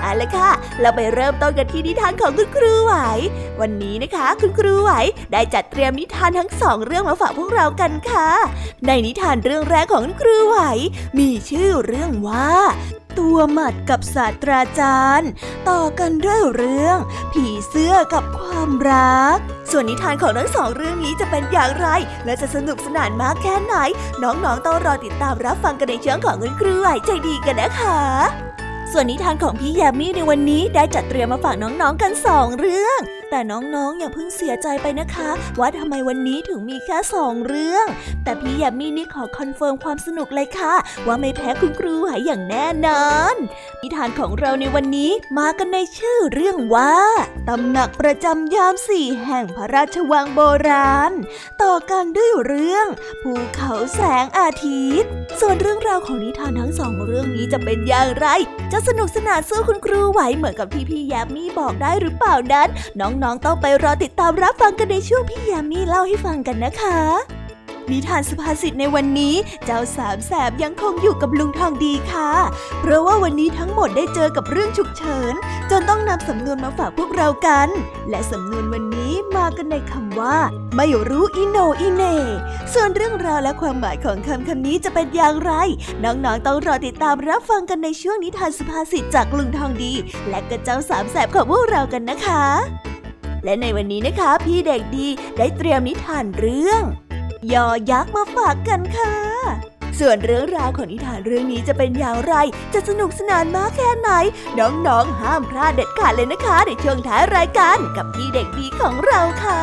เอาละค่ะ เราไปเริ่มต้นกันที่นิทานของคุณครูไหว วันนี้นะคะ คุณครูไหวได้จัดเตรียมนิทานทั้งสองเรื่องมาฝากพวกเรากันค่ะ ในนิทานเรื่องแรกของคุณครูไหว มีชื่อเรื่องว่าตัวหมัดกับศาสตราจารย์ ต่อกันด้วยเรื่อง ผีเสื้อกับความรัก ส่วนนิทานของทั้งสองเรื่องนี้จะเป็นอย่างไร และจะสนุกสนานมากแค่ไหน น้องๆต้องรอติดตามรับฟังกันในช่วงของคุณครูไหวใจดีกันนะคะ ส่วนนิทานของพี่ยามีในวันนี้ได้จัดเตรียมมาฝากน้องๆกันสองเรื่องแต่น้องๆ อย่าเพิ่งเสียใจไปนะคะ ว่าทำไมวันนี้ถึงมีแค่สองเรื่อง แต่พี่ยามีนี่ขอ confirm ความสนุกเลยค่ะ ว่าไม่แพ้คุณครูหายอย่างแน่นอนนิทานของเราในวันนี้มากันในชื่อเรื่องว่าตำหนักประจำยามสี่แห่งพระราชวังโบราณ ต่อกันด้วยเรื่องภูเขาแสงอาทิตย์ ส่วนเรื่องราวของนิทานทั้งสองเรื่องนี้จะเป็นอย่างไร จะสนุกสนานสู้คุณครูไหวเหมือนกับที่พี่ยามีบอกได้หรือเปล่านั้นน้องๆต้องไปรอติดตามรับฟังกันในช่วงพี่ยามีเล่าให้ฟังกันนะคะ นิทานสุภาษิตในวันนี้เจ้าสามแสบยังคงอยู่กับลุงทองดีค่ะ เพราะว่าวันนี้ทั้งหมดได้เจอกับเรื่องฉุกเฉิน จนต้องนำสำนวนมาฝากพวกเรากัน และสำนวนวันนี้มากันในคำว่า ไม่รู้อิโนอิเนส่วนเรื่องราวและความหมายของคำคำนี้จะเป็นอย่างไร น้องๆต้องรอติดตามรับฟังกันในช่วงนิทานสุภาษิตจากลุงทองดี และกระเจ้าสามแสบของพวกเรากันนะคะ และในวันนี้นะคะ พี่เด็กดีได้เตรียมนิทานเรื่อง ยอยักษ์มาฝากกันค่ะ ส่วนเรื่องราวของนิทานเรื่องนี้จะเป็นอย่างไร จะสนุกสนานมากแค่ไหน น้องๆห้ามพลาดเด็ดขาดเลยนะคะ ในช่วงท้ายรายการกับพี่เด็กดีของเราค่ะ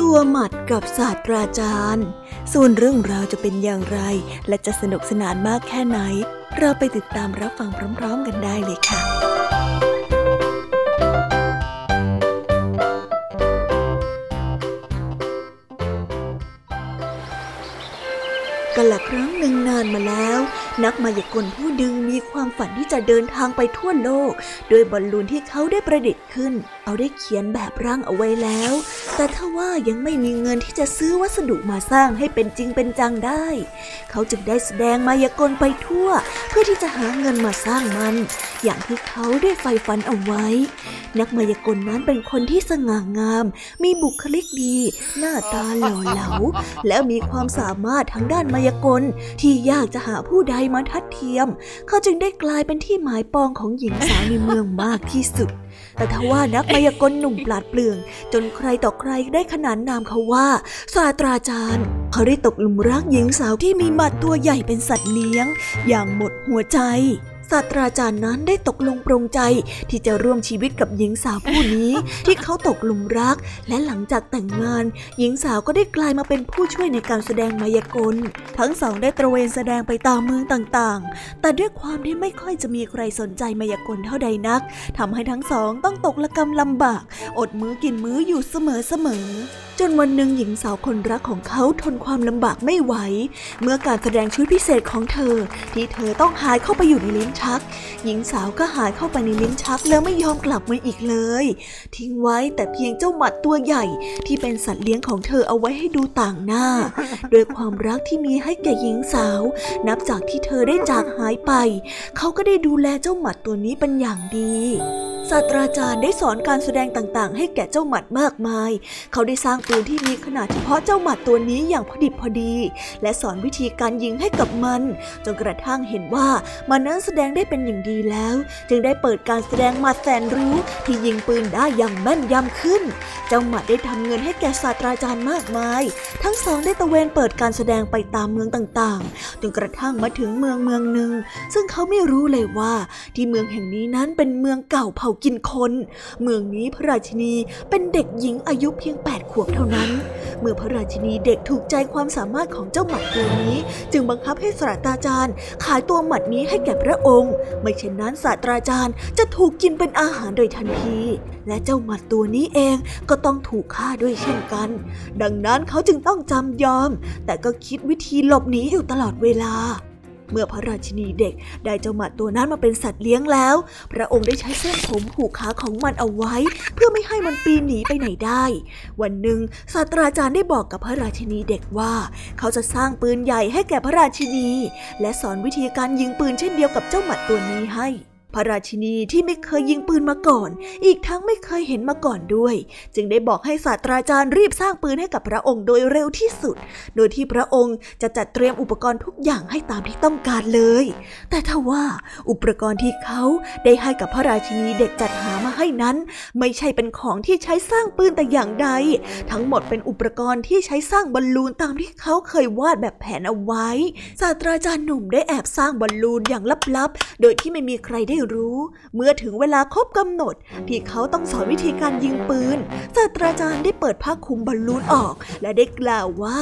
ตัวหมัดกับศาสตราจารย์ ส่วนเรื่องราวจะเป็นอย่างไร และจะสนุกสนานมากแค่ไหน เราไปติดตามรับฟังพร้อม ๆ กันได้เลยค่ะกกันละครั้งหนึ่งนานมาแล้ว นักมายากลผู้ดึงมีความฝันที่จะเดินทางไปทั่วโลก โดยบอลลูนที่เขาได้ประดิษฐ์ขึ้น เอาได้เขียนแบบร่างเอาไว้แล้ว แต่ถ้าว่ายังไม่มีเงินที่จะซื้อวัสดุมาสร้างให้เป็นจริงเป็นจังได้ เขาจึงได้แสดงมายากลไปทั่ว เพื่อที่จะหาเงินมาสร้างมัน อย่างที่เขาได้ใฝ่ฝันเอาไว้ นักมายากลนั้นเป็นคนที่สง่างาม มีบุคลิกดี หน้าตาหล่อเหลา และมีความสามารถทางด้านมายากลที่ยากจะหาผู้ใดมาทัดเทียม เขาจึงได้กลายเป็นที่หมายปองของหญิงสาวในเมืองมากที่สุด แต่ทว่านักมายากลหนุ่มปลาดเปลือง จนใครต่อใครได้ขนานนามเขาว่า ศาสตราจารย์ เขาได้ตกหลุมรักหญิงสาวที่มีหมัดตัวใหญ่เป็นสัตว์เลี้ยง อย่างหมดหัวใจ ศาสตราจารย์นั้นได้ตกลงปรงใจ ที่จะร่วมชีวิตกับหญิงสาวผู้นี้ที่เขาตกหลุมรัก และหลังจากแต่งงาน หญิงสาวก็ได้กลายมาเป็นผู้ช่วยในการแสดงมายากล ทั้งสองได้ตระเวนแสดงไปตามเมืองต่างๆ แต่ด้วยความที่ไม่ค่อยจะมีใครสนใจมายากลเท่าใดนักทำให้ทั้งสองต้องตกละกรรมลำบาก อดมื้อกินมื้ออยู่เสมอๆจนวันหนึ่งหญิงสาวคนรักของเขาทนความลำบากไม่ไหว เมื่อการแสดงชุดพิเศษของเธอ ที่เธอต้องหายเข้าไปอยู่ในลิ้นชัก หญิงสาวก็หายเข้าไปในลิ้นชักแล้วไม่ยอมกลับมาอีกเลย ทิ้งไว้แต่เพียงเจ้าหมัดตัวใหญ่ที่เป็นสัตว์เลี้ยงของเธอเอาไว้ให้ดูต่างหน้า ด้วยความรักที่มีให้แก่หญิงสาว นับจากที่เธอได้จากหายไป เขาก็ได้ดูแลเจ้าหมัดตัวนี้เป็นอย่างดีศาสตราจารย์ได้สอนการแสดงต่างๆ ให้แก่เจ้าหมัดมากมาย เขาได้สร้างปืนที่มีขนาดเฉพาะเจ้าหมัดตัวนี้อย่างพอดิบพอดี และสอนวิธีการยิงให้กับมัน จนกระทั่งเห็นว่ามันนั้นแสดงได้เป็นอย่างดีแล้ว จึงได้เปิดการแสดงหมัดแสนรู้ที่ยิงปืนได้อย่างแม่นยำขึ้น เจ้าหมัดได้ทำเงินให้แก่ศาสตราจารย์มากมาย ทั้งสองได้ตะเวนเปิดการแสดงไปตามเมืองต่างๆ จนกระทั่งมาถึงเมืองเมืองหนึ่ง ซึ่งเขาไม่รู้เลยว่า ที่เมืองแห่งนี้นั้นเป็นเมืองเก่าเผากินคน เมืองนี้พระราชินีเป็นเด็กหญิงอายุเพียง 8 ขวบเท่านั้น เมื่อพระราชินีเด็กถูกใจความสามารถของเจ้าหมัดตัวนี้ จึงบังคับให้ศาสตราจารย์ขายตัวหมัดนี้ให้แก่พระองค์ไม่เช่นนั้นศาสตราจารย์จะถูกกินเป็นอาหารโดยทันที และเจ้าหมัดตัวนี้เองก็ต้องถูกฆ่าด้วยเช่นกัน ดังนั้นเขาจึงต้องจำยอม แต่ก็คิดวิธีหลบหนีอยู่ตลอดเวลา เมื่อพระราชินีเด็กได้เจ้าหมัดตัวนั้นมาเป็นสัตว์เลี้ยงแล้ว พระองค์ได้ใช้เส้นผมผูกขาของมันเอาไว้ เพื่อไม่ให้มันปีนหนีไปไหนได้ วันหนึ่งศาสตราจารย์ได้บอกกับพระราชินีเด็กว่า เขาจะสร้างปืนใหญ่ให้แก่พระราชินี และสอนวิธีการยิงปืนเช่นเดียวกับเจ้าหมัดตัวนี้ให้ พระราชินีที่ไม่เคยยิงปืนมาก่อน อีกทั้งไม่เคยเห็นมาก่อนด้วย จึงได้บอกให้ศาสตราจารย์รีบสร้างปืนให้กับพระองค์โดยเร็วที่สุด โดยที่พระองค์จะจัดเตรียมอุปกรณ์ทุกอย่างให้ตามที่ต้องการเลย แต่ทว่าอุปกรณ์ที่เขาได้ให้กับพระราชินีเด็กจัดหามาให้นั้น ไม่ใช่เป็นของที่ใช้สร้างปืนแต่อย่างใด ทั้งหมดเป็นอุปกรณ์ที่ใช้สร้างบอลลูนตามที่เขาเคยวาดแบบแผนเอาไว้ ศาสตราจารย์หนุ่มได้แอบสร้างบอลลูนอย่างลับๆ โดยที่ไม่มีใครได้รู้ เมื่อถึงเวลาครบกำหนด ที่เขาต้องสอนวิธีการยิงปืนศาสตราจารย์ได้เปิดผ้าคลุมบอลลูนออก และได้กล่าวว่า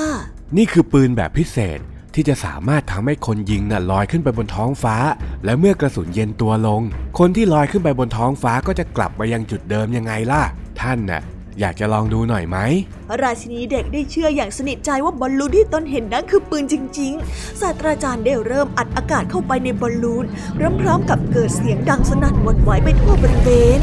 นี่คือปืนแบบพิเศษที่จะสามารถทำให้คนยิงน่ะลอยขึ้นไปบนท้องฟ้า และเมื่อกระสุนเย็นตัวลง คนที่ลอยขึ้นไปบนท้องฟ้าก็จะกลับมายังจุดเดิมยังไงล่ะ ท่านน่ะ อยากจะลองดูหน่อยไหมพระราชินีเด็กได้เชื่ออย่างสนิทใจว่าบอลลูนที่ตนเห็นนั้นคือปืนจริง ๆ ศาสตราจารย์ได้เริ่มอัดอากาศเข้าไปในบอลลูนพร้อมๆกับเกิดเสียงดังสนั่นหวั่นไหวไปทั่วบริเวณ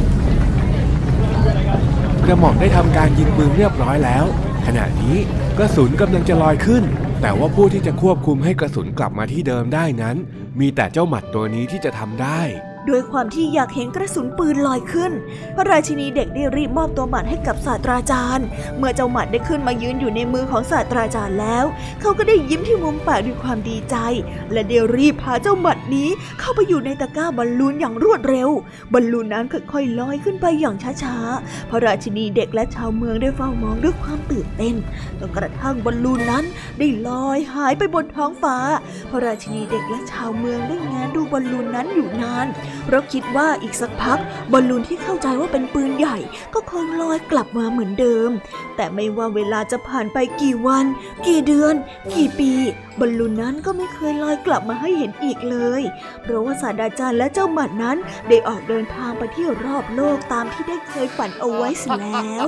กระหม่อมได้ทำการยิงปืนเรียบร้อยแล้ว ขณะนี้กระสุนกำลังจะลอยขึ้น แต่ว่าผู้ที่จะควบคุมให้กระสุนกลับมาที่เดิมได้นั้น มีแต่เจ้าหมัดตัวนี้ที่จะทำได้ ด้วยความที่อยากเห็นกระสุนปืนลอยขึ้น พระราชินีเด็กได้รีบมอบตัวหมัดให้กับศาสตราจารย์ เมื่อเจ้าหมัดได้ขึ้นมายืนอยู่ในมือของศาสตราจารย์แล้ว เขาก็ได้ยิ้มที่มุมปากด้วยความดีใจ และได้รีบพาเจ้าหมัดนี้เข้าไปอยู่ในตะกร้าบอลลูนอย่างรวดเร็ว บอลลูนนั้นค่อยๆลอยขึ้นไปอย่างช้าๆ พระราชินีเด็กและชาวเมืองได้เฝ้ามองด้วยความตื่นเต้นจนกระทั่งบอลลูนนั้นได้ลอยหายไปบนท้องฟ้า พระราชินีเด็กและชาวเมืองได้แงนดูบอลลูนนั้นอยู่นาน เพราะคิดว่าอีกสักพักบอลลูนที่เข้าใจว่าเป็นปืนใหญ่ ก็คงลอยกลับมาเหมือนเดิม แต่ไม่ว่าเวลาจะผ่านไปกี่วัน กี่เดือน กี่ปี บอลลูนนั้นก็ไม่เคยลอยกลับมาให้เห็นอีกเลย เพราะว่าศาสตราจารย์และเจ้าหมัดนั้นได้ออกเดินทางไปที่รอบโลกตามที่ได้เคยฝันเอาไว้เสิแล้ว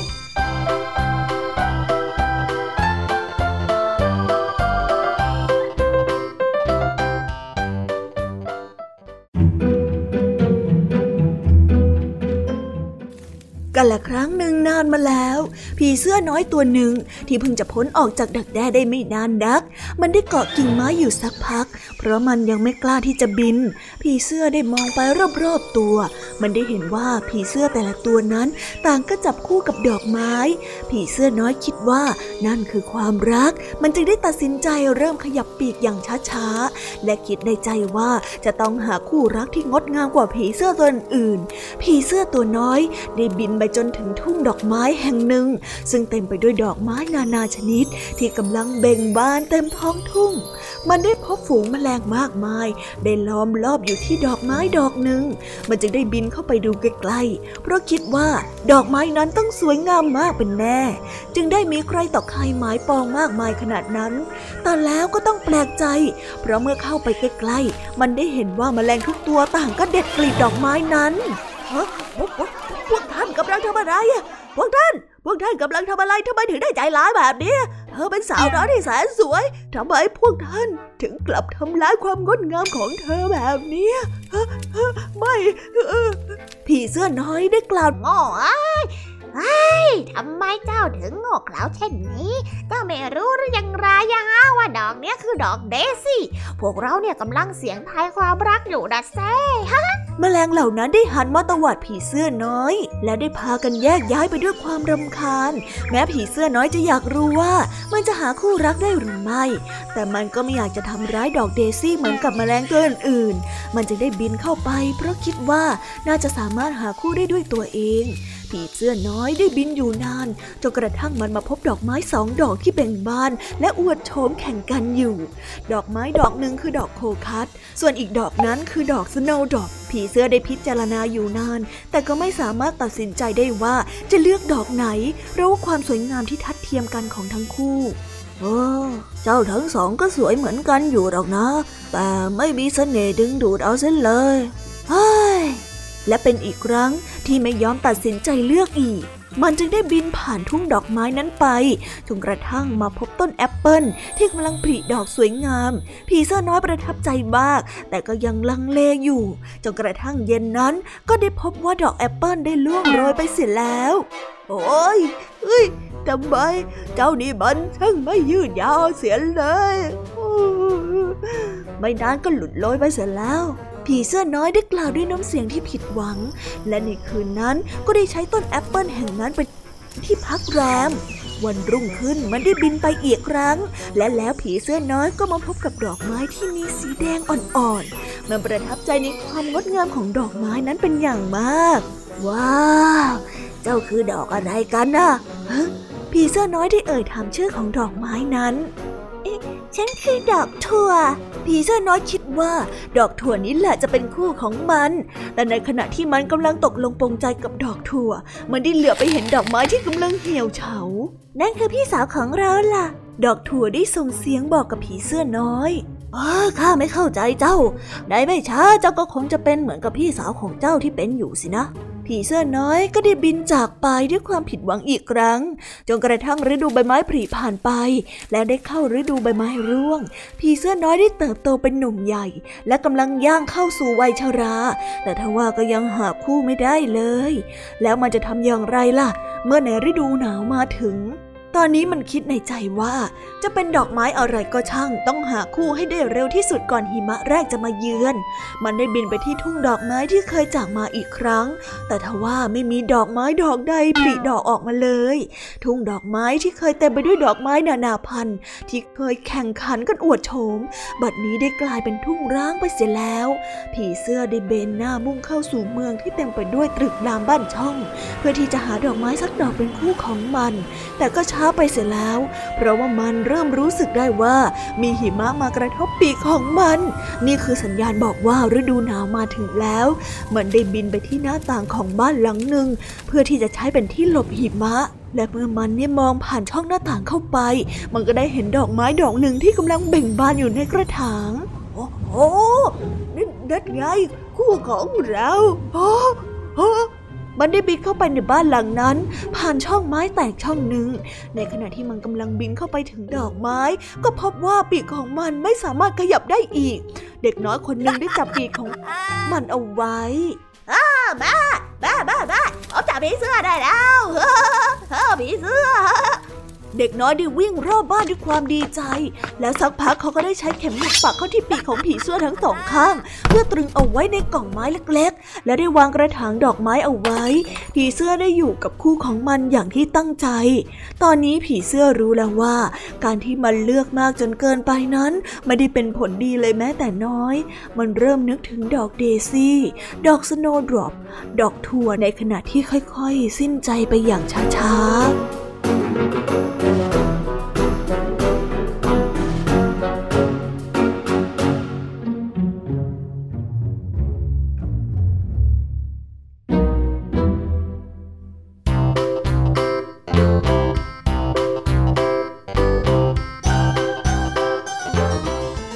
thank you กันละครั้งหนึ่งนานมาแล้ว ผีเสื้อน้อยตัวหนึ่งที่เพิ่งจะพ้นออกจากดักแด้ได้ไม่นานนัก มันได้เกาะกิ่งไม้อยู่สักพัก เพราะมันยังไม่กล้าที่จะบิน ผีเสื้อได้มองไปรอบๆตัว มันได้เห็นว่าผีเสื้อแต่ละตัวนั้น ต่างก็จับคู่กับดอกไม้ ผีเสื้อน้อยคิดว่านั่นคือความรัก มันจึงได้ตัดสินใจเริ่มขยับปีกอย่างช้าๆและคิดในใจว่าจะต้องหาคู่รักที่งดงามกว่าผีเสื้อตัวอื่น ผีเสื้อตัวน้อยได้บินไปจนถึงทุ่งดอกไม้แห่งหนึ่ง ซึ่งเต็มไปด้วยดอกไม้นานาชนิด ที่กำลังเบ่งบานเต็มท้องทุ่ง มันได้พบฝูงแมลงมากมาย ได้ล้อมรอบอยู่ที่ดอกไม้ดอกหนึ่ง มันจึงได้บินเข้าไปดูใกล้ๆ เพราะคิดว่าดอกไม้นั้นต้องสวยงามมากเป็นแน่ จึงได้มีใครต่อใครหมายปองมากมายขนาดนั้นแต่แล้วก็ต้องแปลกใจ เพราะเมื่อเข้าไปใกล้ๆ มันได้เห็นว่าแมลงทุกตัวต่างก็เด็ดกลีบดอกไม้นั้นฮะ พวกพวกพวกท่านกำลังทำอะไรอะพวกท่าน พวกท่านกำลังทำอะไรทำไมถึงได้ใจร้ายแบบนี้ เธอเป็นสาวน้อยที่แสนสวยทำไมพวกท่านถึงกลับทำร้ายความงดงามของเธอแบบนี้ฮะฮะไม่เออผีเสื้อน้อยได้กล่าวโง่เอ้ย เฮ้ยทำไมเจ้าถึงโง่เขลาเช่นนี้ เจ้าไม่รู้หรือยังไรอะฮะว่าดอกเนี้ยคือดอกเดซี่ พวกเราเนี่ยกำลังเสียงทายความรักอยู่นะแซ่ฮะแมลงเหล่านั้นได้หันมาตวาดผีเสื้อน้อย และได้พากันแยกย้ายไปด้วยความรำคาญ แม้ผีเสื้อน้อยจะอยากรู้ว่ามันจะหาคู่รักได้หรือไม่ แต่มันก็ไม่อยากจะทำร้ายดอกเดซี่เหมือนกับแมลงตัวอื่นๆมันจึงได้บินเข้าไป เพราะคิดว่าน่าจะสามารถหาคู่ได้ด้วยตัวเอง ผีเสื้อน้อยได้บินอยู่นานจนกระทั่งมันมาพบดอกไม้สองดอกที่เบ่งบาน และอวดโฉมแข่งกันอยู่ ดอกไม้ดอกหนึ่งคือดอกโคคัสส่วนอีกดอกนั้นคือดอกสโนว์ดอกผีเสื้อได้พิจารณาอยู่นาน แต่ก็ไม่สามารถตัดสินใจได้ว่าจะเลือกดอกไหนเพราะว่าความสวยงามที่ทัดเทียมกันของทั้งคู่โอ้เจ้าทั้งสองก็สวยเหมือนกันอยู่หรอกนะ แต่ไม่มีเสน่ห์ดึงดูดเอาเส้นเลย เฮ้ย และเป็นอีกครั้งที่ไม่ยอมตัดสินใจเลือกอีก มันจึงได้บินผ่านทุ่งดอกไม้นั้นไปจนกระทั่งมาพบต้นแอปเปิลที่กำลังผลิดอกสวยงาม ผีเสื้อน้อยประทับใจมาก แต่ก็ยังลังเลอยู่จนกระทั่งเย็นนั้น ก็ได้พบว่าดอกแอปเปิลได้ร่วงโรยไปเสียแล้ว โอ๊ยเอ๊ยทำไมเจ้านี่มันช่างไม่ยืดยาวเสียเลย ไม่นานก็ร่วงโรยไปเสียแล้ว ผีเสื้อน้อยได้กล่าวด้วยน้ำเสียงที่ผิดหวัง และในคืนนั้นก็ได้ใช้ต้นแอปเปิลแห่งนั้นเป็นที่พักแรม วันรุ่งขึ้นมันได้บินไปอีกครั้ง และแล้วผีเสื้อน้อยก็มาพบกับดอกไม้ที่มีสีแดงอ่อนๆ มันประทับใจในความงดงามของดอกไม้นั้นเป็นอย่างมาก ว้าว เจ้าคือดอกอะไรกันนะฮะผีเสื้อน้อยได้เอ่ยถามชื่อของดอกไม้นั้น ฉันคือดอกถั่ว ผีเสื้อน้อยคิดว่า ดอกถั่วนี้แหละจะเป็นคู่ของมัน แต่ในขณะที่มันกำลังตกลงปงใจกับดอกถั่ว มันได้เหลือไปเห็นดอกไม้ที่กำลังเหี่ยวเฉา นั่นคือพี่สาวของเราล่ะ ดอกถั่วได้ส่งเสียงบอกกับผีเสื้อน้อยเออข้าไม่เข้าใจเจ้าได้ไม่ช้าเจ้าก็คงจะเป็นเหมือนกับพี่สาวของเจ้าที่เป็นอยู่สินะ ผีเสื้อน้อยก็ได้บินจากไปด้วยความผิดหวังอีกครั้ง จนกระทั่งฤดูใบไม้ผลิผ่านไป และได้เข้าฤดูใบไม้ร่วง ผีเสื้อน้อยได้เติบโตเป็นหนุ่มใหญ่ และกำลังย่างเข้าสู่วัยชรา แต่ทว่าก็ยังหาคู่ไม่ได้เลย แล้วมันจะทำอย่างไรล่ะ เมื่อในฤดูหนาวมาถึง ตอนนี้มันคิดในใจว่าจะเป็นดอกไม้อะไรก็ช่าง ต้องหาคู่ให้ได้เร็วที่สุดก่อนหิมะแรกจะมาเยือน มันได้บินไปที่ทุ่งดอกไม้ที่เคยจากมาอีกครั้ง แต่ทว่าไม่มีดอกไม้ดอกใดผลิดอกออกมาเลย ทุ่งดอกไม้ที่เคยเต็มไปด้วยดอกไม้นานาพันธุ์ ที่เคยแข่งขันกันอวดโฉม บัดนี้ได้กลายเป็นทุ่งร้างไปเสียแล้ว ผีเสื้อได้เบนหน้ามุ่งเข้าสู่เมืองที่เต็มไปด้วยตรึกรามบ้านช่อง เพื่อที่จะหาดอกไม้สักดอกเป็นคู่ของมัน แต่ก็ช้า้าไปเสียแล้ว เพราะว่ามันเริ่มรู้สึกได้ว่ามีหิมะมากระทบปีกของมัน นี่คือสัญญาณบอกว่าฤดูหนาวมาถึงแล้ว มันได้บินไปที่หน้าต่างของบ้านหลังหนึ่ง เพื่อที่จะใช้เป็นที่หลบหิมะและเมื่อมันเนี่ยมองผ่านช่องหน้าต่างเข้าไป มันก็ได้เห็นดอกไม้ดอกหนึ่งที่กำลังเบ่งบานอยู่ในกระถาง โอ้โหนั่นนั่นไงคู่ของเราโอ้โห มันได้บินเข้าไปในบ้านหลังนั้น ผ่านช่องไม้แตกช่องหนึ่ง ในขณะที่มันกำลังบินเข้าไปถึงดอกไม้ ก็พบว่าปีกของมันไม่สามารถขยับได้อีก เด็กน้อยคนหนึ่งได้จับปีกของมันเอาไว้บ้าบ้าบ้าบ้าผมจับผีเสื้อได้แล้วเฮ้อผีเสื้อ เด็กน้อยได้วิ่งรอบบ้านด้วยความดีใจ แล้วสักพักเขาก็ได้ใช้เข็มหมุดปักเข้าที่ปีกของผีเสื้อทั้งสองข้าง เพื่อตรึงเอาไว้ในกล่องไม้เล็กๆ และได้วางกระถางดอกไม้เอาไว้ ผีเสื้อได้อยู่กับคู่ของมันอย่างที่ตั้งใจ ตอนนี้ผีเสื้อรู้แล้วว่า การที่มันเลือกมากจนเกินไปนั้น ไม่ได้เป็นผลดีเลยแม้แต่น้อย มันเริ่มนึกถึงดอกเดซี่ ดอก snowdrop ดอกถั่วในขณะที่ค่อยๆ สิ้นใจไปอย่างช้าๆ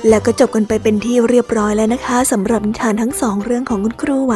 แล้วก็จบกันไปเป็นที่เรียบร้อยแล้วนะคะสำหรับนิทานทั้งสองเรื่องของคุณครูไหว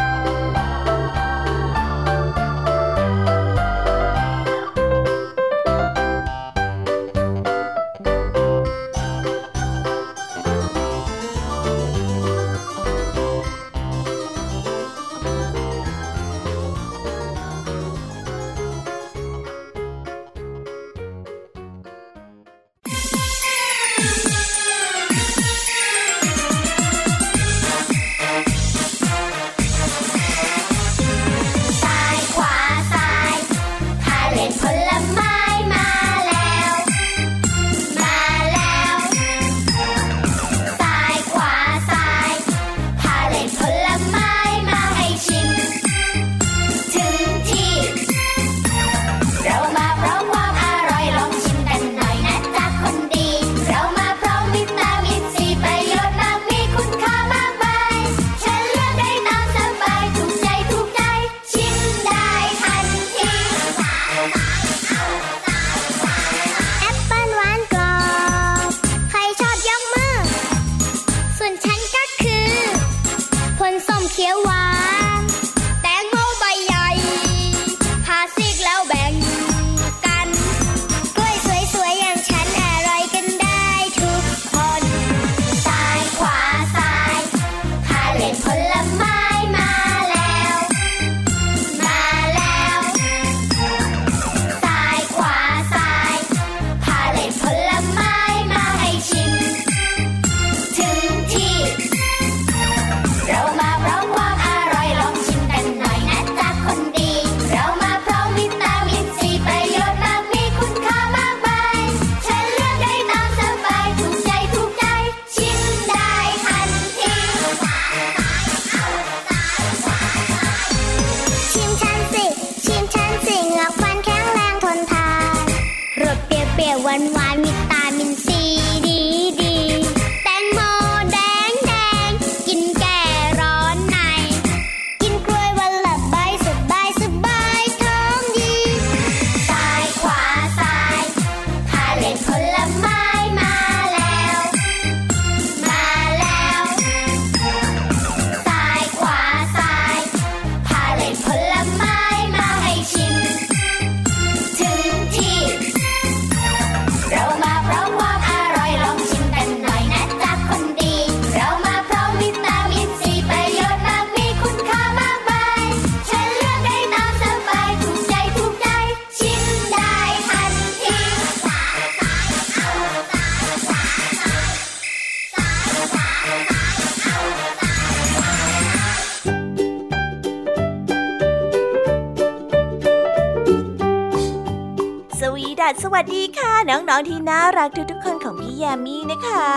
ักทุกๆคนของพี่ยามีนะคะ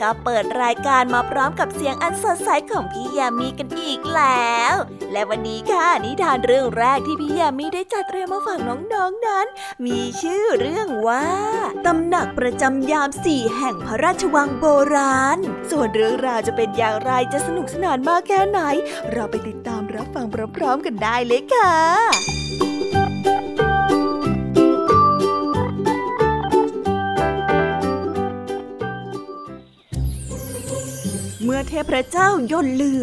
ก็เปิดรายการมาพร้อมกับเสียงอันสดใสของพี่ยามีกันอีกแล้ว และวันนี้ค่ะนิทานเรื่องแรกที่พี่ยามีได้จัดเตรียมมาฝากน้องๆนนั้น มีชื่อเรื่องว่าตำหนักประจำยามสี่แห่งพระราชวังโบราณ ส่วนเรื่องราวจะเป็นอย่างไรจะสนุกสนานมากแค่ไหน เราไปติดตามรับฟังพร้อมๆกันได้เลยค่ะ มื่อเทพเจ้ายนลือ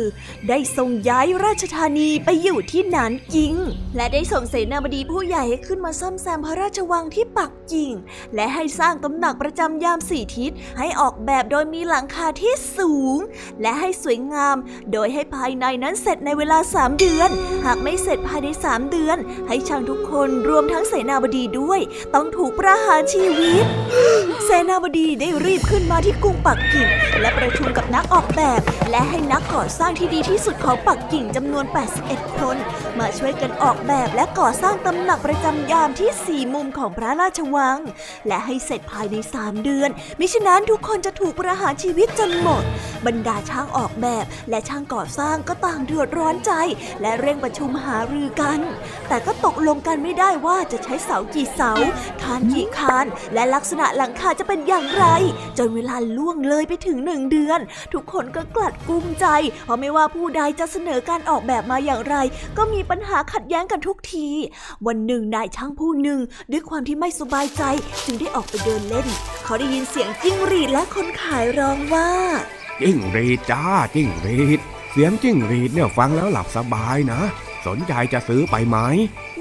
ได้ทรงย้ายราชธานีไปอยู่ที่นานจิง และได้ส่งเสนาบดีผู้ใหญ่ให้ขึ้นมาซ่อมแซมพระราชวังที่ปักกิ่ง และให้สร้างตำหนักประจำยามสี่ทิศ ให้ออกแบบโดยมีหลังคาที่สูง และให้สวยงาม โดยให้ภายในนั้นเสร็จในเวลาสามเดือน หากไม่เสร็จภายในสามเดือน ให้ช่างทุกคนรวมทั้งเสนาบดีด้วย ต้องถูกประหารชีวิต เสนาบดีได้รีบขึ้นมาที่กรุงปักกิ่ง และประชุมกับนักออกแบบและให้นักก่อสร้างที่ดีที่สุดของปักกิ่งจำนวน 81 คน มาช่วยกันออกแบบและก่อสร้างตำหนักประจำยามที่สี่มุมของพระราชวัง และให้เสร็จภายใน 3 เดือน มิฉะนั้นทุกคนจะถูกประหารชีวิตจนหมด บรรดาช่างออกแบบและช่างก่อสร้างก็ต่างเดือดร้อนใจ และเร่งประชุมหารือกัน แต่ก็ตกลงกันไม่ได้ว่าจะใช้เสากี่เสา คานกี่คาน และลักษณะหลังคาจะเป็นอย่างไร จนเวลาล่วงเลยไปถึงหนึ่งเดือน ทุกคนก็กลัดกุ้มใจ เพราะไม่ว่าผู้ใดจะเสนอการออกแบบมาอย่างไร ก็มีปัญหาขัดแย้งกันทุกที วันหนึ่งนายช่างผู้หนึ่งด้วยความที่ไม่สบายใจจึงได้ออกไปเดินเล่น เขาได้ยินเสียงจิ้งหรีดและคนขายร้องว่า จิ้งหรีดจ้าจิ้งหรีด เสียงจิ้งหรีดเนี่ยฟังแล้วหลับสบายนะ สนใจจะซื้อไปไหม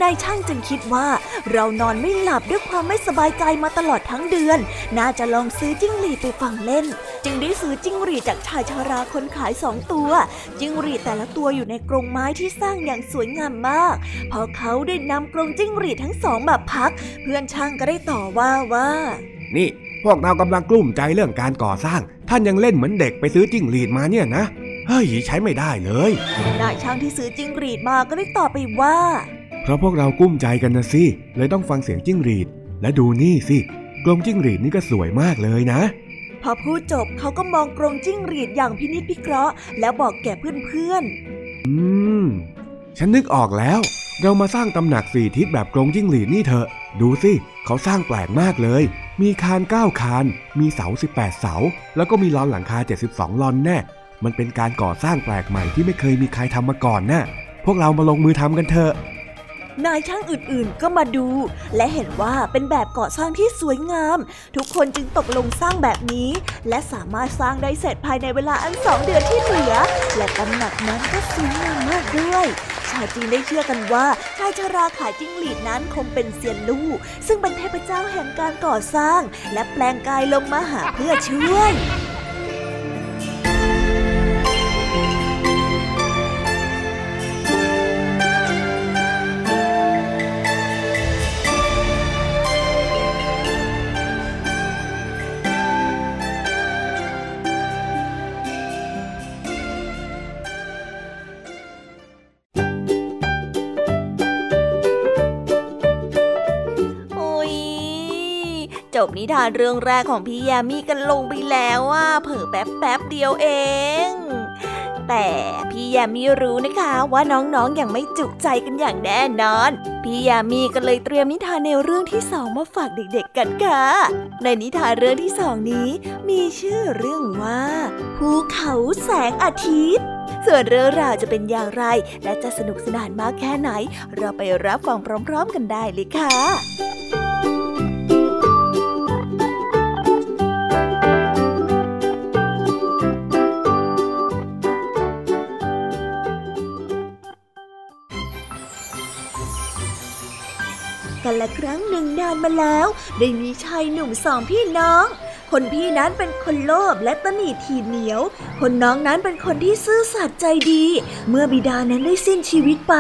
นายช่างจึงคิดว่า เรานอนไม่หลับด้วยความไม่สบายใจมาตลอดทั้งเดือน น่าจะลองซื้อจิ้งหรีดไปฟังเล่น จึงได้ซื้อจิ้งหรีดจากชายชาราคนขายสองตัว จิ้งหรีดแต่ละตัวอยู่ในกรงไม้ที่สร้างอย่างสวยงามมาก พอเขาได้นำกรงจิ้งหรีดทั้งสองมาพัก เพื่อนช่างก็ได้ต่อว่าว่า นี่ พวกเรากำลังกลุ้มใจเรื่องการก่อสร้าง ท่านยังเล่นเหมือนเด็กไปซื้อจิ้งหรีดมาเนี่ยนะ เฮ้ยใช้ไม่ได้เลยนายช่างที่ซื้อจิ้งหรีดมาก็ได้ตอบไปว่า เพราะพวกเรากุ้มใจกันนะสิเลยต้องฟังเสียงจิ้งหรีด และดูนี่สิกรงจิ้งหรีดนี่ก็สวยมากเลยนะ พอพูดจบเขาก็มองกรงจิ้งหรีดอย่างพินิจพิเคราะห์แล้วบอกแก่เพื่อนๆอืม ฉันนึกออกแล้ว เรามาสร้างตำหนักสี่ทิศแบบกรงจิ้งหรีดนี่เถอะ ดูสิเขาสร้างแปลกมากเลย มีคานเก้าคาน มีเสา 18 เสา แล้วก็มีลอนหลังคา 72 ลอนแน่ มันเป็นการก่อสร้างแปลกใหม่ที่ไม่เคยมีใครทำมาก่อนนะ่ะ พวกเรามาลงมือทำกันเถอะ นายช่างอื่นๆก็มาดู และเห็นว่าเป็นแบบก่อสร้างที่สวยงาม ทุกคนจึงตกลงสร้างแบบนี้ และสามารถสร้างได้เสร็จภายในเวลาอันสองเดือนที่เหลือ และตำหนักนั้นก็สวยงามมากด้วยชาวจีนได้เชื่อกันว่าชายชราขายจิ้งหรีดนั้นคงเป็นเซียนลู่ซึ่งเป็นเทพเจ้าแห่งการก่อสร้าง และแปลงกายลงมาหาเพื่อช่วย บนิทานเรื่องแรกของพี่ยามีกันลงไปแล้วว่าเผิ่แป๊บแป๊บเดียวเอง แต่พี่ยามีรู้นะคะว่าน้องๆออย่างไม่จุใจกันอย่างแน่นอน พี่ยามีก็เลยเตรียมนิทานแนวเรื่องที่สองมาฝากเด็กๆกันค่ะ ในนิทานเรื่องที่สองนี้ มีชื่อเรื่องว่าภูเขาแสงอาทิตย์ส่วนเรื่องราวจะเป็นอย่างไร และจะสนุกสนานมากแค่ไหน เราไปรับฟังพร้อม ๆ กันได้เลยค่ะ กันละครั้งหนึ่งนานมาแล้ว ได้มีชายหนุ่มสองพี่น้อง คนพี่นั้นเป็นคนโลภและตนีทีเหนียว คนน้องนั้นเป็นคนที่ซื่อสัตย์ใจดี เมื่อบิดานั้นได้สิ้นชีวิตไป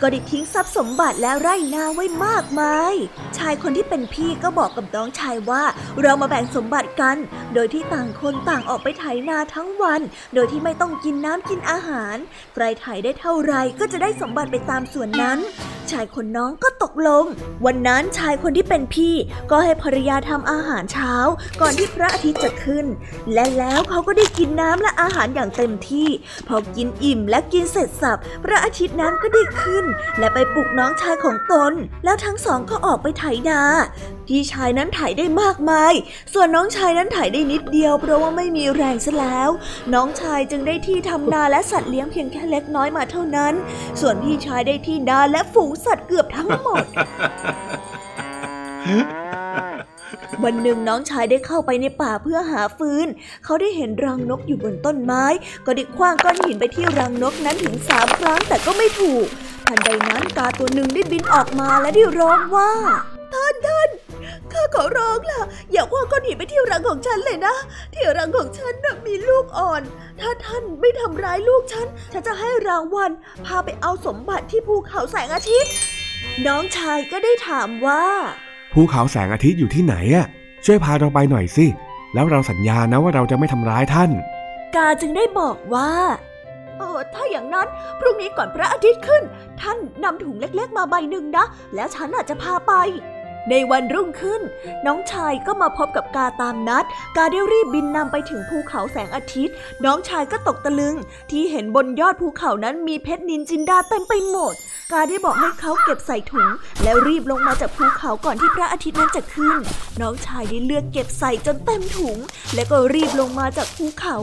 ก็ได้ทิ้งทรัพย์สมบัติและไร่นาไว้มากมาย ชายคนที่เป็นพี่ก็บอกกับน้องชายว่า เรามาแบ่งสมบัติกัน โดยที่ต่างคนต่างออกไปไถนาทั้งวัน โดยที่ไม่ต้องกินน้ำกินอาหาร ใครไถได้เท่าไรก็จะได้สมบัติไปตามส่วนนั้น ชายคนน้องก็ตกลง วันนั้นชายคนที่เป็นพี่ ก็ให้ภรรยาทำอาหารเช้า ก่อนที่พระอาทิตย์จะขึ้น และแล้วเขาก็ได้กินน้ำและอาหารอย่างเต็มที่ พอกินอิ่มและกินเสร็จสับ พระอาทิตย์นั้นก็ได้ขึ้น และไปปลุกน้องชายของตน แล้วทั้งสองก็ออกไปไถนาพี่ชายนั้นไถได้มากมาย ส่วนน้องชายนั้นไถได้นิดเดียว เพราะว่าไม่มีแรงซะแล้ว น้องชายจึงได้ที่ทำนาและสัตว์เลี้ยงเพียงแค่เล็กน้อยมาเท่านั้น ส่วนพี่ชายได้ที่นาและฝูงสัตว์เกือบทั้งหมด วันหนึ่งน้องชายได้เข้าไปในป่าเพื่อหาฟืน เขาได้เห็นรังนกอยู่บนต้นไม้ ก็ได้คว้างก้อนหินไปที่รังนกนั้นถึงสามครั้งแต่ก็ไม่ถูก ทันใดนั้นกาตัวหนึ่งได้บินออกมาและได้ร้องว่าท่านท่านข้าขอร้องล่ะ อย่าคว้างก้อนหินไปที่รังของฉันเลยนะ ที่รังของฉันน่ะมีลูกอ่อน ถ้าท่านไม่ทำร้ายลูกฉัน ฉันจะให้รางวัล พาไปเอาสมบัติที่ภูเขาแสงอาทิตย์ น้องชายก็ได้ถามว่า ภูเขาแสงอาทิตย์อยู่ที่ไหนอะช่วยพาเราไปหน่อยสิ แล้วเราสัญญานะว่าเราจะไม่ทำร้ายท่าน กาจึงได้บอกว่าเออถ้าอย่างนั้นพรุ่งนี้ก่อนพระอาทิตย์ขึ้น ท่านนำถุงเล็กๆมาใบหนึ่งนะ แล้วฉันอาจจะพาไป ในวันรุ่งขึ้น น้องชายก็มาพบกับกาตามนัด กาได้รีบบินนำไปถึงภูเขาแสงอาทิตย์ น้องชายก็ตกตะลึง ที่เห็นบนยอดภูเขานั้นมีเพชรนินจินดาเต็มไปหมดาได้บอกให้เขาเก็บใส่ถุง แล้วรีบลงมาจากภูเขาก่อนที่พระอาทิตย์นั้นจะขึ้น น้องชายได้เลือกเก็บใส่จนเต็มถุง แล้วก็รีบลงมาจากภูเขา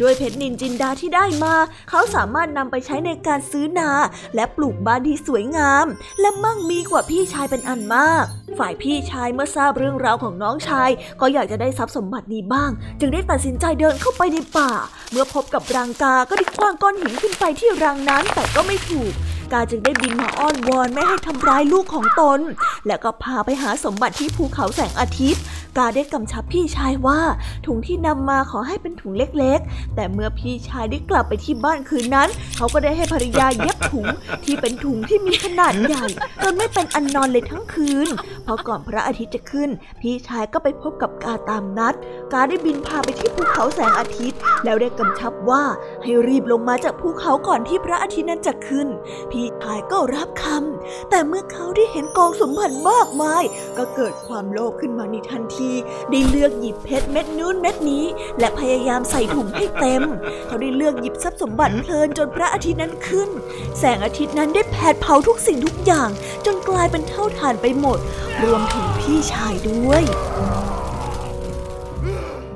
ด้วยเพชรนินจินดาที่ได้มา เขาสามารถนำไปใช้ในการซื้อนา และปลูกบ้านที่สวยงาม และมั่งมีกว่าพี่ชายเป็นอันมาก ฝ่ายพี่ชายเมื่อทราบเรื่องราวของน้องชาย ก็อยากจะได้ทรัพย์สมบัตินี้บ้าง จึงได้ตัดสินใจเดินเข้าไปในป่า เมื่อพบกับรังกาก็ได้คว้างก้อนหินขึ้นไปที่รังนั้นแต่ก็ไม่ถูกกาจึงได้บินมาอ้อนวอนไม่ให้ทำร้ายลูกของตน แล้วก็พาไปหาสมบัติที่ภูเขาแสงอาทิตย์ กาได้กำชับพี่ชายว่า ถุงที่นำมาขอให้เป็นถุงเล็กๆ แต่เมื่อพี่ชายได้กลับไปที่บ้านคืนนั้น เขาก็ได้ให้ภรรยาเย็บถุงที่เป็นถุงที่มีขนาดใหญ่จนไม่เป็นอันนอนเลยทั้งคืนพอก่อนพระอาทิตย์จะขึ้น พี่ชายก็ไปพบกับกาตามนัด กาได้บินพาไปที่ภูเขาแสงอาทิตย์ แล้วได้กำชับว่าให้รีบลงมาจากภูเขาก่อนที่พระอาทิตย์นั้นจะขึ้น พี่ชายก็รับคำแต่เมื่อเขาได้เห็นกองสมบัติมากมาย ก็เกิดความโลภขึ้นมาในทันทีได้เลือกหยิบเพชรเม็ดนู้นเม็ดนี้ และพยายามใส่ถุงให้เต็ม เขาได้เลือกหยิบทรัพย์สมบัติเพลินจนพระอาทิตย์นั้นขึ้น แสงอาทิตย์นั้นได้แผดเผาทุกสิ่งทุกอย่าง จนกลายเป็นเท่าฐานไปหมด รวมถึงพี่ชายด้วย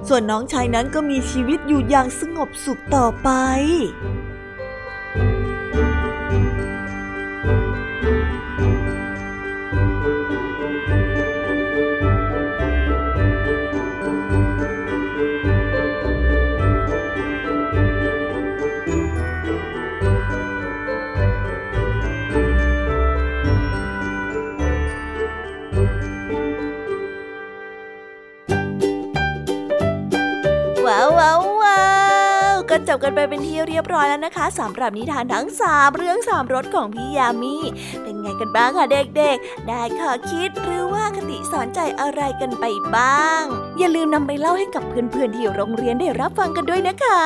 ส่วนน้องชายนั้นก็มีชีวิตอยู่อย่างสงบสุขต่อไป กันไปเป็นที่เรียบร้อยแล้วนะคะสำหรับนิทานทั้งสามเรื่องสามรสของพี่ยามีเป็นไงกันบ้างคะเด็กๆ ได้ข้อคิดหรือว่าคติสอนใจอะไรกันไปบ้าง อย่าลืมนำไปเล่าให้กับเพื่อนๆที่โรงเรียนได้รับฟังกันด้วยนะคะ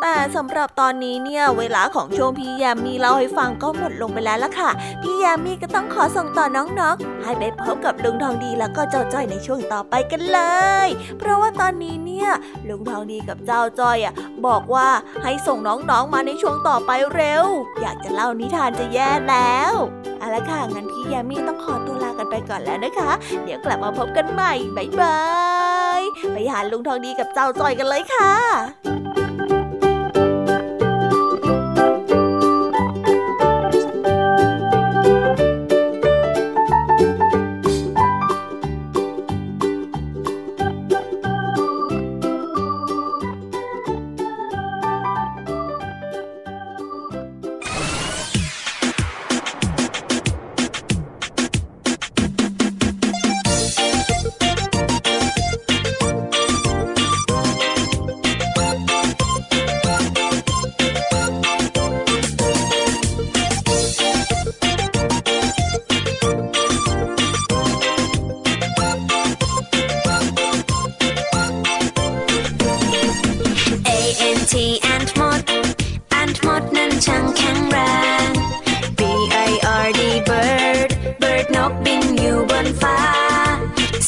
แต่สำหรับตอนนี้เนี่ยเวลาของช่วงพี่ยามีเล่าให้ฟังก็หมดลงไปแล้วละค่ะ พี่ยามีก็ต้องขอส่งต่อน้องๆ ให้ไปพบกับลุงทองดีแล้วก็เจ้าจ้อยในช่วงต่อไปกันเลย เพราะว่าตอนนี้เนี่ยลุงทองดีกับเจ้าจ้อยอะบอกว่าให้ส่งน้องๆมาในช่วงต่อไปเร็ว อยากจะเล่านิทานจะแย่แล้วเอาละค่ะงั้นพี่ยามีต้องขอตัวลากันไปก่อนแล้วนะคะ เดี๋ยวกลับมาพบกันใหม่ บ๊ายบาย ไปหาลุงทองดีกับเจ้าจอยกันเลยค่ะ กบินอยู่บนฟ้า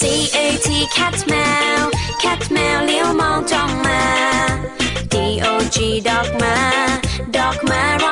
C A T cat แมว cat แมวเลี้ยวมองจ้องมา D O G dog มา dog มา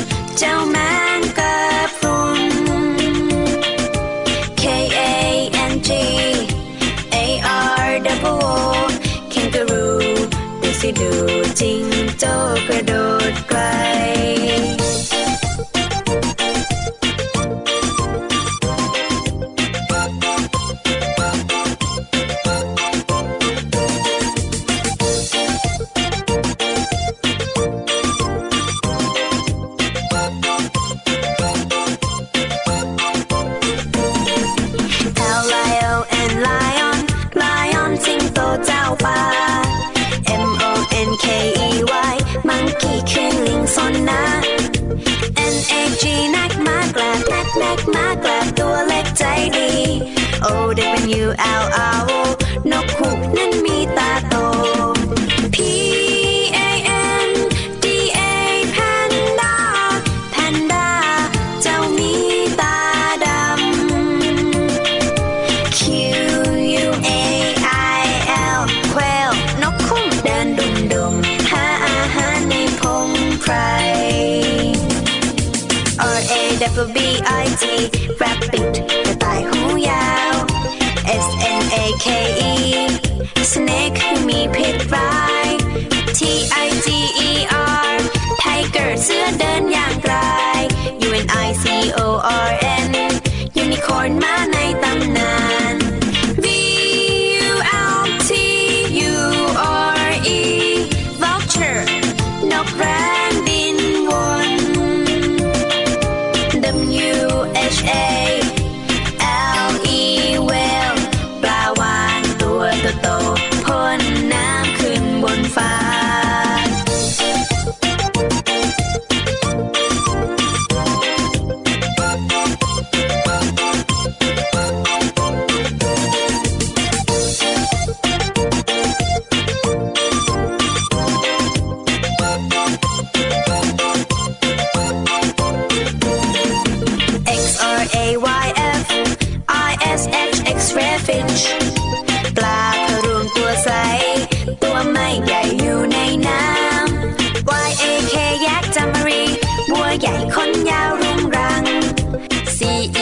เ็กมากกลับตัวเล็กใจดี โอ้เด็กเป็น U L R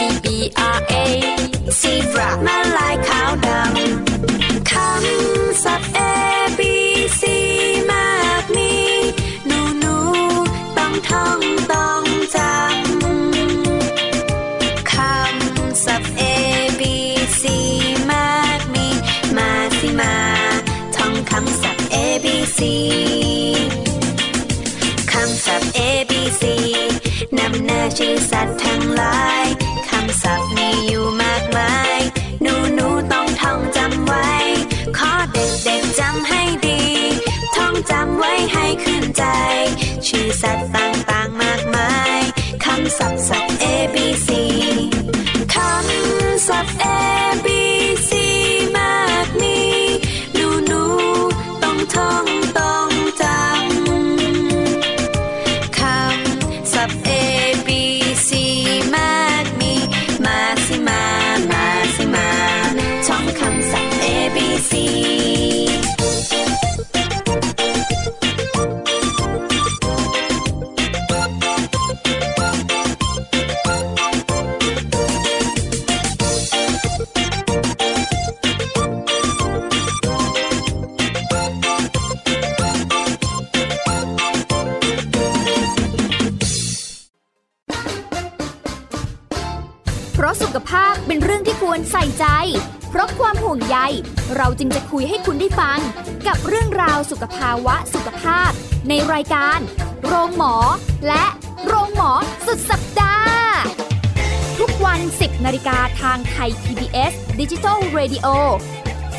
E B R A zebra มาลายขาวดำคำศัพท์ A B C มากมีหนูหนูต้องท่องต้องจำคำศัพท์ A B C มากมีมาสิมาท่องคำศัพท์ A B C คำศัพท์ A B C นำหน้าชื่อสัตว์ทั้งหลายายการ โรงหมอ และโรงหมอสุดสัปดาห์ ทุกวัน 10นาฬิกาทางไทย PBS Digital Radio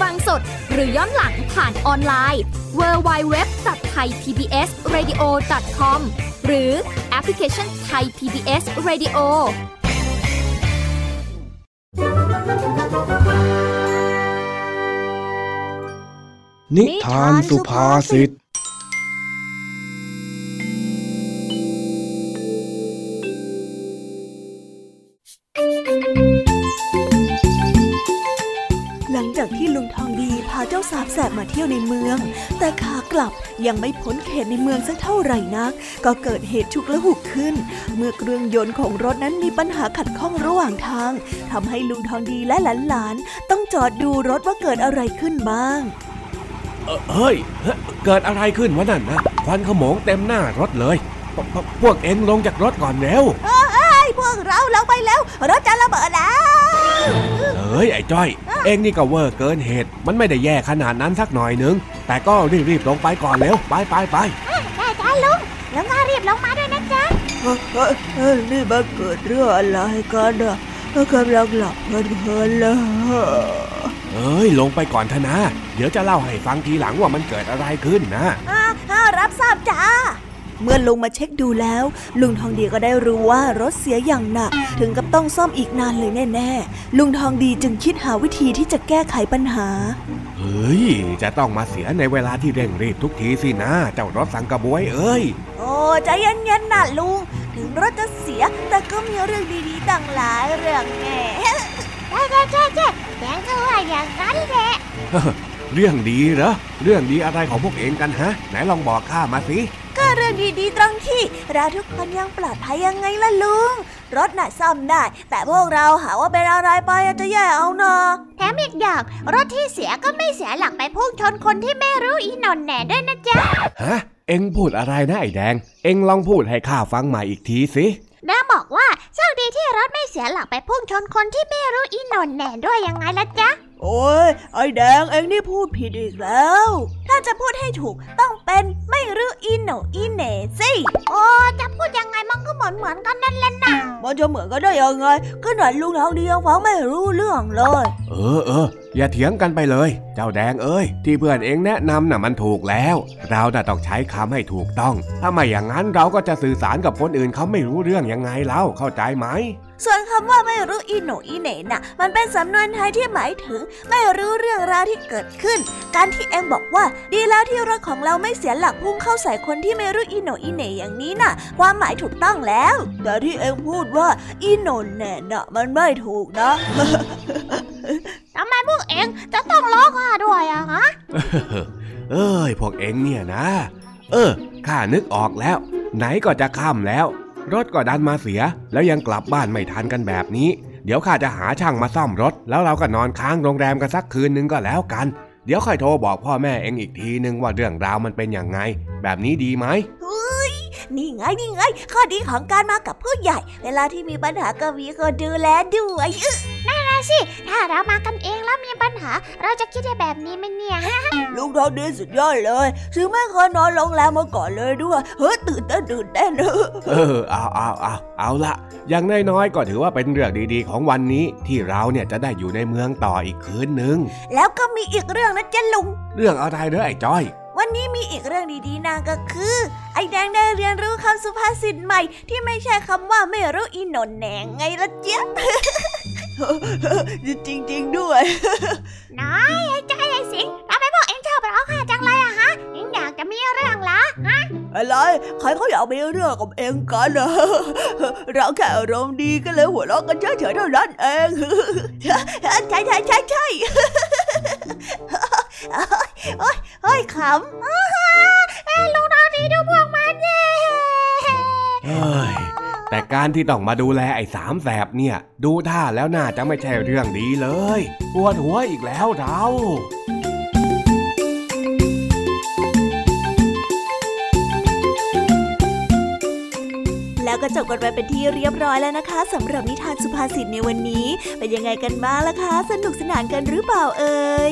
ฟังสดหรือย้อนหลังผ่านออนไลน์ www.thaipbsradio.com หรือแอปพลิเคชัน Thai PBS Radio นิทานสุภาษิต ที่ยวในเมือง แต่ขากลับยังไม่พ้นเขตในเมืองสักเท่าไหร่นัก ก็เกิดเหตุฉุกละหุกขึ้น เมื่อเครื่องยนต์ของรถนั้นมีปัญหาขัดข้องระหว่างทางทำให้ลุงทองดีและหลานๆต้องจอดดูรถว่าเกิดอะไรขึ้นบ้างเอ่อเฮ้ยเฮ้ย เกิดอะไรขึ้นวะนั่นนะควันขโมงเต็มหน้ารถเลย พวพพวกเอ็งลงจากรถก่อนเร็วไอ้พวกเราลงไปแล้ว รถจะระเบิดแล้ว เฮ้ยไอ้จ้อย เอ็งนี่ก็เวอร์เกินเหตุ มันไม่ได้แย่ขนาดนั้นสักหน่อยนึง แต่ก็รีบๆลงไปก่อนเร็ว ไปไปไปได้จ้าลุงแล้วก็รีบลงมาด้วยนะจ๊ะเฮ้ยเฮ้ยเฮ้ยนี่มันเกิดเรื่องอะไรกันอะกำลังหลับเพลินๆเลยเอ้ยลงไปก่อนเถอะนะ เดี๋ยวจะเล่าให้ฟังทีหลังว่ามันเกิดอะไรขึ้นนะอ่ารับทราบจ้า เมื่อลุงมาเช็คดูแล้ว ลุงทองดีก็ได้รู้ว่ารถเสียอย่างหนัก ถึงกับต้องซ่อมอีกนานเลยแน่ๆ ลุงทองดีจึงคิดหาวิธีที่จะแก้ไขปัญหา เฮ้ย จะต้องมาเสียในเวลาที่เร่งรีบทุกทีสินะ เจ้ารถสังกะบวยเอ้ย โอ้ใจเย็นๆนะลุง ถึงรถจะเสียแต่ก็มีเรื่องดีๆตั้งหลายเรื่องแน่ใช่ใช่ใช่ใช่แดงก็ว่าอย่างนั้นแหละเรื่องดีเหรอ เรื่องดีอะไรของพวกเองกันฮะ ไหนลองบอกข้ามาสิก็เรื่องดีๆตรงที่เราทุกคนยังปลอดภัยยังไงล่ะลุง รถน่ะซ่อมได้ แต่พวกเราหาว่าเป็นอะไรไปอะจะแย่เอานะแถมอีกอย่างรถที่เสียก็ไม่เสียหลักไปพุ่งชนคนที่ไม่รู้อีหนอนแหน่ด้วยนะจ๊ะฮะเอ็งพูดอะไรนะไอ้แดง เอ็งลองพูดให้ข้าฟังใหม่อีกทีสินางบอกว่าโชคดีที่รถไม่เสียหลักไปพุ่งชนคนที่ไม่รู้อีหนอนแหน่ด้วยยังไงล่ะจ๊ะ โอ้ยไอ้แดงเองนี่พูดผิดอีกแล้ว ถ้าจะพูดให้ถูกต้องเป็นไม่รู้อีโหนอีเหน่สิโอ้จะพูดยังไงมันก็เหมือนเหมือนกันนั่นแหละนะมันจะเหมือนกันได้ยังไงก็หน่อยลุงทองดียังฟังไม่รู้เรื่องเลย เออเอออย่าเถียงกันไปเลย เจ้าแดงเอ้ย ที่เพื่อนเองแนะนำน่ะมันถูกแล้ว เราน่ะต้องใช้คำให้ถูกต้อง ถ้าไม่อย่างนั้นเราก็จะสื่อสารกับคนอื่นเขาไม่รู้เรื่องยังไงเล่าเข้าใจไหม ส่วนคำว่าไม่รู้อีโหนอีเหน่น่ะ มันเป็นสำนวนไทยที่หมายถึง ไม่รู้เรื่องราวที่เกิดขึ้น การที่เองบอกว่า ดีแล้วที่รถของเราไม่เสียหลักพุ่งเข้าใส่คนที่ไม่รู้อีโหนอีเหน่อย่างนี้น่ะ ความหมายถูกต้องแล้ว แต่ที่เองพูดว่าอีโหนแน่น่ะ มันไม่ถูกนะทำไมพวกเองจะต้องล้อข้าด้วยอะฮะเอ้ยพวกเองเนี่ยนะ เออข้านึกออกแล้ว ไหนก็จะค่ำแล้ว รถก็ดันมาเสีย แล้วยังกลับบ้านไม่ทันกันแบบนี้ เดี๋ยวข้าจะหาช่างมาซ่อมรถ แล้วเราก็นอนค้างโรงแรมกันสักคืนนึงก็แล้วกัน เดี๋ยวค่อยโทรบอกพ่อแม่เองอีกทีนึงว่าเรื่องราวมันเป็นอย่างไง แบบนี้ดีไหม นี่ไงนี่ไงข้อดีของการมากับผู้ใหญ่ เวลาที่มีปัญหาก็มีคนดูแลด้วยสิ ถ้าเรามากันเองแล้วมีปัญหา เราจะคิดได้แบบนี้ไหมเนี่ยลุงทองดีสุดยอดเลยถึงไม่เคยนอนโรงแรมมาก่อนเลยด้วย เฮ้ยตื่นเต้นตื่นเต้นเออเอาเอาเอาเอาละอย่างน้อยๆก็ถือว่าเป็นเรื่องดีๆ ของวันนี้ที่เราเนี่ยจะได้อยู่ในเมืองต่ออีกคืนนึงแล้วก็มีอีกเรื่องนะจ๊ะลุง เรื่องอะไรเด้อไอ้จ้อย วันนี้มีอีกเรื่องดีๆนะก็คือ ไอ้แดงได้เรียนรู้คำสุภาษิตใหม่ ที่ไม่ใช่คำว่าไม่รู้อีโหนนแหนงไงละเจ๊ยจริงๆด้วย น้อยไอ้ใจไอ้สิงทำไมพวกเองชอบร้องไห้จังเลยอะฮะเองอยากจะมีเรื่องเหรอฮะอะไรใครเขาอยากมีเรื่องกับเองกันนะเราแค่อารมณ์ดีก็เลยหัวเราะกันเฉยๆเท่านั้นเองใช่ใช่ใช่ใช่ ใช่โอ้ยโอ้ยขำเอ้ยลุงทองดีดูพวกมันเย่เฮ้ยแต่การที่ต้องมาดูแลไอ้สามแสบเนี่ย ดูท่าแล้วน่าจะไม่ใช่เรื่องดีเลยปวดหัวอีกแล้วเราแล้วก็จบกันไปเป็นที่เรียบร้อยแล้วนะคะสำหรับนิทานสุภาษิตในวันนี้ เป็นยังไงกันบ้างล่ะคะ สนุกสนานกันหรือเปล่าเอ่ย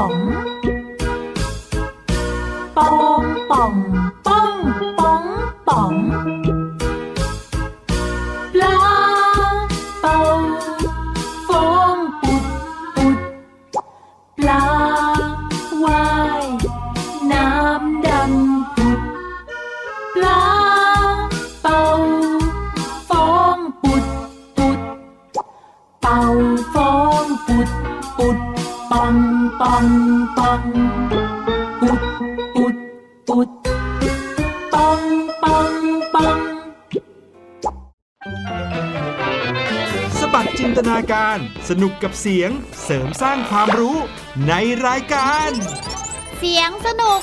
ป๋องปองป่อง สนุกกับเสียงเสริมสร้างความรู้ในรายการ เสียงสนุก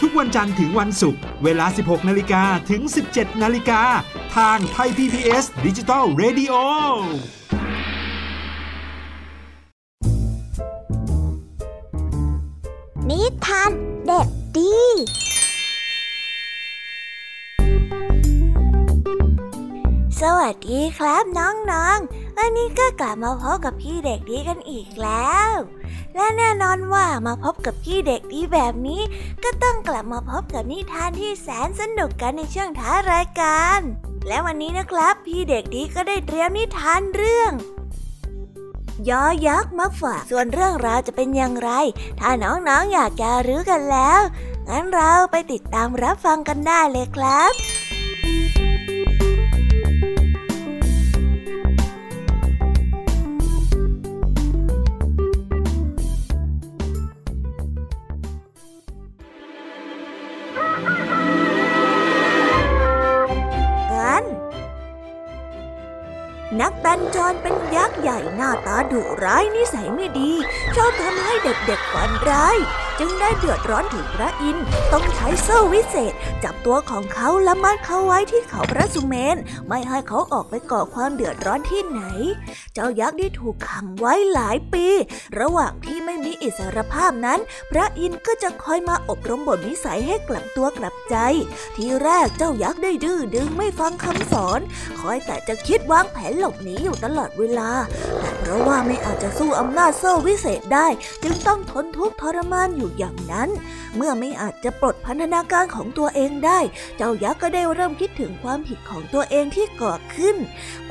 ทุกวันจันทร์ถึงวันศุกร์เวลา 16 นาฬิกาถึง 17 นาฬิกา ทางไทย PPS ดิจิตอล Radio นิทานเด็กดีสวัสดีครับน้องๆ วันนี้ก็กลับมาพบกับพี่เด็กดีกันอีกแล้ว และแน่นอนว่ามาพบกับพี่เด็กดีแบบนี้ ก็ต้องกลับมาพบกับนิทานที่แสนสนุกกันในช่วงท้ายรายการ และวันนี้นะครับ พี่เด็กดีก็ได้เตรียมนิทานเรื่องยอยักษ์มาฝากส่วนเรื่องราวจะเป็นอย่างไร ถ้าน้องๆออยากจะรู้กันแล้ว งั้นเราไปติดตามรับฟังกันได้เลยครับ นักบัญจรเป็นยักษ์ใหญ่หน้าตาดุร้ายนิสัยไม่ดี ชอบทำให้เด็กๆฝันร้าย จึงได้เดือดร้อนถึงพระอินทร์ต้องใช้โซ่วิเศษ จับตัวของเขาและมัดเขาไว้ที่เขาพระสุเมน ไม่ให้เขาออกไปก่อความเดือดร้อนที่ไหน เจ้ายักษ์ได้ถูกขังไว้หลายปี ระหว่างที่ไม่มีอิสรภาพนั้น พระอินทร์ก็จะคอยมาอบรมบทนิสัยให้กลับตัวกลับใจ ทีแรกเจ้ายักษ์ได้ดื้อดึงไม่ฟังคำสอน คอยแต่จะคิดวางแผนหลบหนีอยู่ตลอดเวลา แต่เพราะว่าไม่อาจจะสู้อำนาจโซ่วิเศษได้ จึงต้องทนทุกข์ทรมานอยู่อย่างนั้น เมื่อไม่อาจจะปลดพันธนาการของตัวเองได้ เจ้ายักษ์ก็ได้เริ่มคิดถึงความผิดของตัวเองที่ก่อขึ้น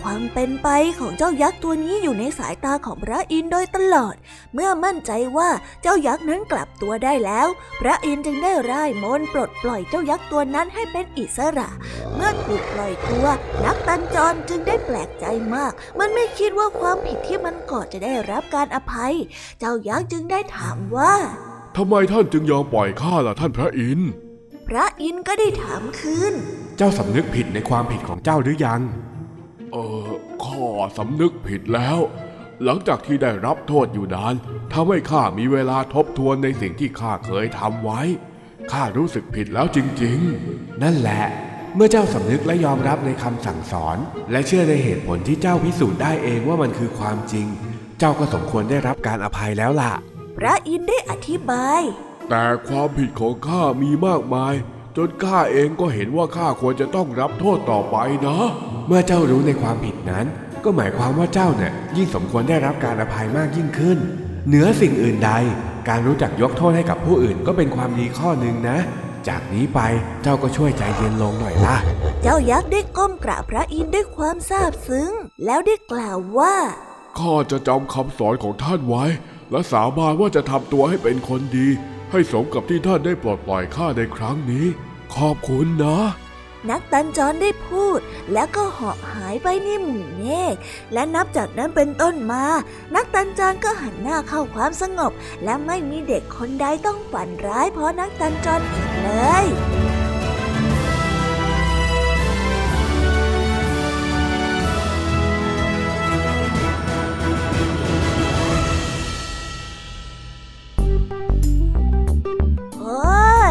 ความเป็นไปของเจ้ายักษ์ตัวนี้อยู่ในสายตาของพระอินทร์โดยตลอด เมื่อมั่นใจว่าเจ้ายักษ์นั้นกลับตัวได้แล้ว พระอินทร์จึงได้ร่ายมนต์ปลดปล่อยเจ้ายักษ์ตัวนั้นให้เป็นอิสระ เมื่อถูกปล่อยตัวนักตันจรจึงได้แปลกใจมาก มันไม่คิดว่าความผิดที่มันก่อจะได้รับการอภัย เจ้ายักษ์จึงได้ถามว่า ทำไมท่านจึงยอมปล่อยข้าล่ะท่านพระอินทร์ พระอินทร์ก็ได้ถามคืนเจ้าสำนึกผิดในความผิดของเจ้าหรือยัง เออข้าสำนึกผิดแล้ว หลังจากที่ได้รับโทษอยู่นานทำให้ข้ามีเวลาทบทวนในสิ่งที่ข้าเคยทำไว้ ข้ารู้สึกผิดแล้วจริงๆ นั่นแหละ เมื่อเจ้าสำนึกและยอมรับในคำสั่งสอน และเชื่อในเหตุผลที่เจ้าพิสูจน์ได้เองว่ามันคือความจริง เจ้าก็สมควรได้รับการอภัยแล้วล่ะ พระอินทร์ได้อธิบาย แต่ความผิดของข้ามีมากมาย จนข้าเองก็เห็นว่าข้าควรจะต้องรับโทษต่อไปนะ เมื่อเจ้ารู้ในความผิดนั้น ก็หมายความว่าเจ้าเนี่ยยิ่งสมควรได้รับการอภัยมากยิ่งขึ้น เหนือสิ่งอื่นใด การรู้จักยกโทษให้กับผู้อื่นก็เป็นความดีข้อหนึ่งนะ จากนี้ไปเจ้าก็ช่วยใจเย็นลงหน่อยล่ะ เจ้ายักษ์ได้ก้มกราบพระอินทร์ด้วยความซาบซึ้ง แล้วได้กล่าวว่าข้าจะจำคำสอนของท่านไว้ และสาบานว่าจะทำตัวให้เป็นคนดี ให้สมกับที่ท่านได้ปลดปล่อยข้าในครั้งนี้ ขอบคุณนะ นักตันจรได้พูด แล้วก็เหาะหายไปในหมู่เมฆและนับจากนั้นเป็นต้นมา นักตันจรก็หันหน้าเข้าความสงบ และไม่มีเด็กคนใดต้องฝันร้ายเพราะนักตันจรอีกเลย